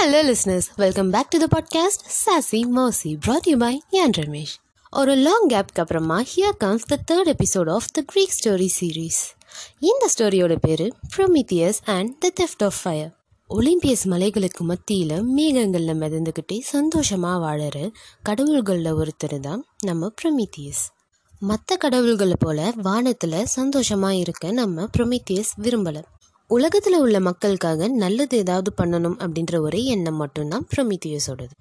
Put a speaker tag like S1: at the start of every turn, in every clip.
S1: Hello listeners welcome back to the podcast sassy மோசி brought you by by Ramesh ஒரு long கேப்க்கு அப்புறமா here comes the third episode of the Greek story series இந்த ஸ்டோரியோட பேர் Prometheus and the theft of fire Olympus மலைகளுக்கு மத்தியில் மேகங்களில் மிதந்துக்கிட்டே சந்தோஷமாக வாழற கடவுள்களில் ஒருத்தர் தான் நம்ம ப்ரொமித்தியஸ் மற்ற கடவுள்களை போல வானத்தில் சந்தோஷமாக இருக்க நம்ம ப்ரொமித்தியஸ் விரும்பலை. உலகத்தில் உள்ள மக்களுக்காக நல்லது ஏதாவது பண்ணணும் அப்படின்ற ஒரே எண்ணம் மட்டும்தான் ப்ரொமித்தியஸோடது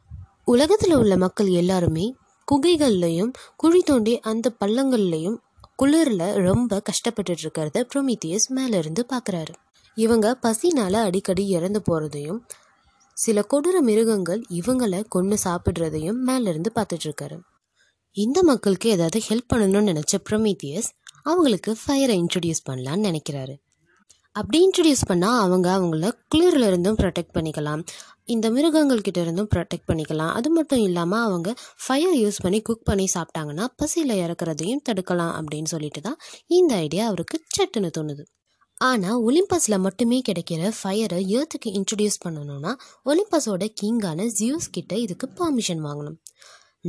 S1: உலகத்தில் உள்ள மக்கள் எல்லாருமே குகைகள்லையும் குழி தோண்டி அந்த பள்ளங்கள்லையும் குளிரில் ரொம்ப கஷ்டப்பட்டுட்டு இருக்கிறத ப்ரொமித்தியஸ் மேலேருந்து பார்க்குறாரு இவங்க பசினால் அடிக்கடி இறந்து போகிறதையும் சில கொடூர மிருகங்கள் இவங்களை கொன்று சாப்பிட்றதையும் மேலேருந்து பார்த்துட்ருக்காரு இந்த மக்களுக்கு ஏதாவது ஹெல்ப் பண்ணணும்னு நினச்ச ப்ரொமித்தியஸ் அவங்களுக்கு ஃபயரை இன்ட்ரடியூஸ் பண்ணலான்னு நினைக்கிறாரு. அப்படி இன்ட்ரடியூஸ் பண்ணால் அவங்க அவங்கள குளிரில் இருந்தும் ப்ரொடெக்ட் பண்ணிக்கலாம். இந்த மிருகங்கள்கிட்ட இருந்தும் ப்ரொடெக்ட் பண்ணிக்கலாம். அது மட்டும் இல்லாமல் அவங்க ஃபயர் யூஸ் பண்ணி குக் பண்ணி சாப்பிட்டாங்கன்னா பசியில் இறக்குறதையும் தடுக்கலாம் அப்படின்னு சொல்லிட்டு தான் இந்த ஐடியா அவருக்கு சட்டுன்னு தோணுது. ஆனால் ஒலிம்பஸில் மட்டுமே கிடைக்கிற ஃபயரை ஏர்த்துக்கு இன்ட்ரடியூஸ் பண்ணணும்னா ஒலிம்பஸோட கிங்கான ஜியூஸ் கிட்ட இதுக்கு பர்மிஷன் வாங்கணும்.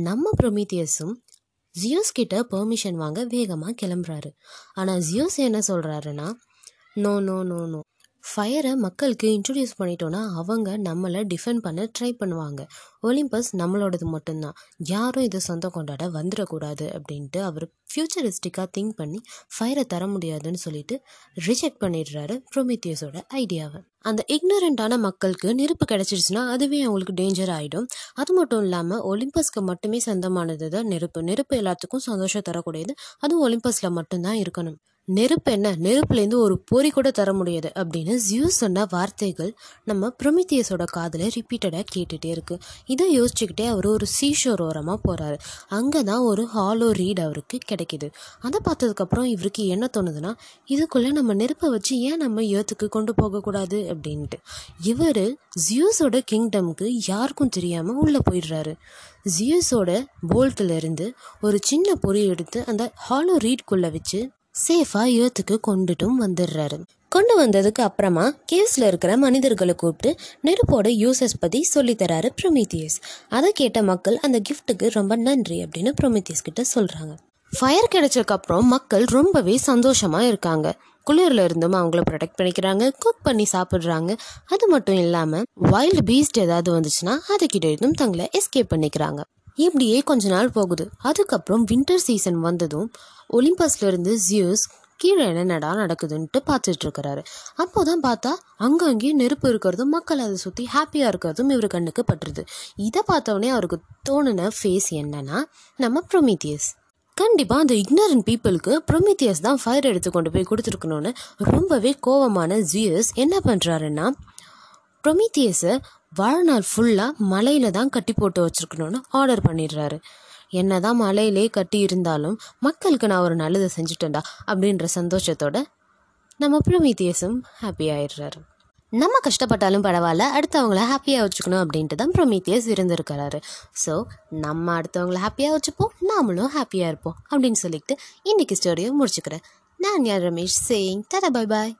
S1: நம்ம ப்ரொமீத்தியஸும் ஜியோஸ் கிட்ட பெர்மிஷன் வாங்க வேகமாக கிளம்புறாரு. ஆனால் ஜியோஸ் என்ன சொல்கிறாருன்னா நோ நோ நோ நோ ஃபயரை மக்களுக்கு இன்ட்ரடியூஸ் பண்ணிட்டோன்னா அவங்க நம்மளை டிஃபெண்ட் பண்ண ட்ரை பண்ணுவாங்க. ஒலிம்பஸ் நம்மளோடது மட்டும்தான். யாரும் இதை சொந்தம் கொண்டாட வந்துடக்கூடாது அப்படின்ட்டு அவர் ஃப்யூச்சரிஸ்டிக்காக திங்க் பண்ணி ஃபயரை தர முடியாதுன்னு சொல்லிட்டு ரிஜெக்ட் பண்ணிடுறாரு ப்ரொமித்தியஸோட ஐடியாவை அந்த இக்னரண்ட்டான மக்களுக்கு நெருப்பு கிடச்சிருச்சுன்னா அதுவே அவங்களுக்கு டேஞ்சர் ஆகிடும் அது மட்டும் இல்லாமல் ஒலிம்பஸ்க்கு மட்டுமே சொந்தமானது தான் நெருப்பு. நெருப்பு எல்லாத்துக்கும் சந்தோஷம் தரக்கூடியது அதுவும் ஒலிம்பஸில் மட்டும்தான் இருக்கணும். நெருப்பு என்ன? நெருப்புலேருந்து ஒரு பொறி கூட தர முடியாது அப்படின்னு ஜியூஸ் சொன்ன வார்த்தைகள் நம்ம ப்ரொமித்தியஸோட காதில் ரிப்பீட்டடாக கேட்டுகிட்டே இருக்குது இதை யோசிச்சுக்கிட்டே அவர் ஒரு சீஷோர் ஓரமாக போகிறாரு அங்கே தான் ஒரு ஹாலோ ரீட் அவருக்கு கிடைக்கிது. அதை பார்த்ததுக்கப்புறம் இவருக்கு என்ன தோணுதுன்னா இதுக்குள்ளே நம்ம நெருப்பை வச்சு ஏன் நம்ம ஏத்துக்கு கொண்டு போகக்கூடாது அப்படின்ட்டு. இவர் ஜியூஸோட கிங்டம்க்கு யாருக்கும் தெரியாமல் உள்ளே போயிடுறாரு. ஜியூஸோட போல்ட்டில் ஒரு சின்ன பொறி எடுத்து அந்த ஹாலோ ரீட்குள்ளே வச்சு சேஃபாக ஏத்துக்கு கொண்டுட்டும் வந்துடுறாரு. கொண்டு வந்ததுக்கு அப்புறமா கேவ்ஸில் இருக்கிற மனிதர்களை கூப்பிட்டு நெருப்போட யூசஸ் பற்றி சொல்லித்தராரு ப்ரொமீத்தியஸ். அதை கேட்ட மக்கள் அந்த கிஃப்ட்டுக்கு ரொம்ப நன்றி அப்படின்னு ப்ரொமீத்தியஸ் கிட்ட சொல்கிறாங்க ஃபயர் கிடைச்சதுக்கப்புறம் மக்கள் ரொம்பவே சந்தோஷமாக இருக்காங்க. குளிரில் இருந்தும் அவங்கள ப்ரொடெக்ட் பண்ணிக்கிறாங்க குக் பண்ணி சாப்பிட்றாங்க. அது மட்டும் இல்லாமல் வைல்டு பீஸ்ட் ஏதாவது வந்துச்சுன்னா அதுக்கிட்ட இருந்தும் தங்களை எஸ்கேப் பண்ணிக்கிறாங்க. இப்படியே கொஞ்ச நாள் போகுது. அதுக்கப்புறம் வின்டர் சீசன் வந்ததும் ஒலிம்பஸ்லேருந்து ஜியூஸ் கீழே என்னடா நடக்குதுன்ட்டு பார்த்துட்டு இருக்கிறாரு அப்போ தான் பார்த்தா அங்கங்கேயும் நெருப்பு இருக்கிறதும் மக்கள் அதை சுற்றி ஹாப்பியாக இருக்கிறதும் இவர் கண்ணுக்கு பட்டுருது. இதை பார்த்தவொடனே அவருக்கு தோணுன ஃபேஸ் என்னன்னா நம்ம ப்ரொமீத்தியஸ் கண்டிப்பாக அந்த இக்னரன் பீப்புளுக்கு ப்ரொமீத்தியஸ் தான் ஃபயர் எடுத்து கொண்டு போய் கொடுத்துருக்கணும்னு ரொம்பவே கோவமான ஜியஸ் என்ன பண்ணுறாருன்னா ப்ரொமீத்தியஸை வாழ்நாள் ஃபுல்லாக மலையில் தான் கட்டி போட்டு வச்சுருக்கணும்னு ஆர்டர் பண்ணிடுறாரு. என்ன தான் மலையிலே கட்டி இருந்தாலும் மக்களுக்கு நான் ஒரு நல்லதை செஞ்சுட்டேன்டா அப்படின்ற சந்தோஷத்தோட நம்ம ப்ரொமீத்தியஸும் ஹாப்பி ஆயிடுறாரு. நம்ம கஷ்டப்பட்டாலும் பரவாயில்ல அடுத்தவங்கள ஹாப்பியாக வச்சுக்கணும் அப்படின்ட்டு தான் ப்ரொமீத்தியஸ் இருந்திருக்கிறாரு. ஸோ நம்ம அடுத்தவங்கள ஹாப்பியாக வச்சுப்போம் நாமளும் ஹாப்பியாக இருப்போம் அப்படின்னு சொல்லிட்டு இன்றைக்கி ஸ்டோரியை முடிச்சுக்கிறேன். நான் யார் ரமேஷ் சேயிங் தர பாய் பாய்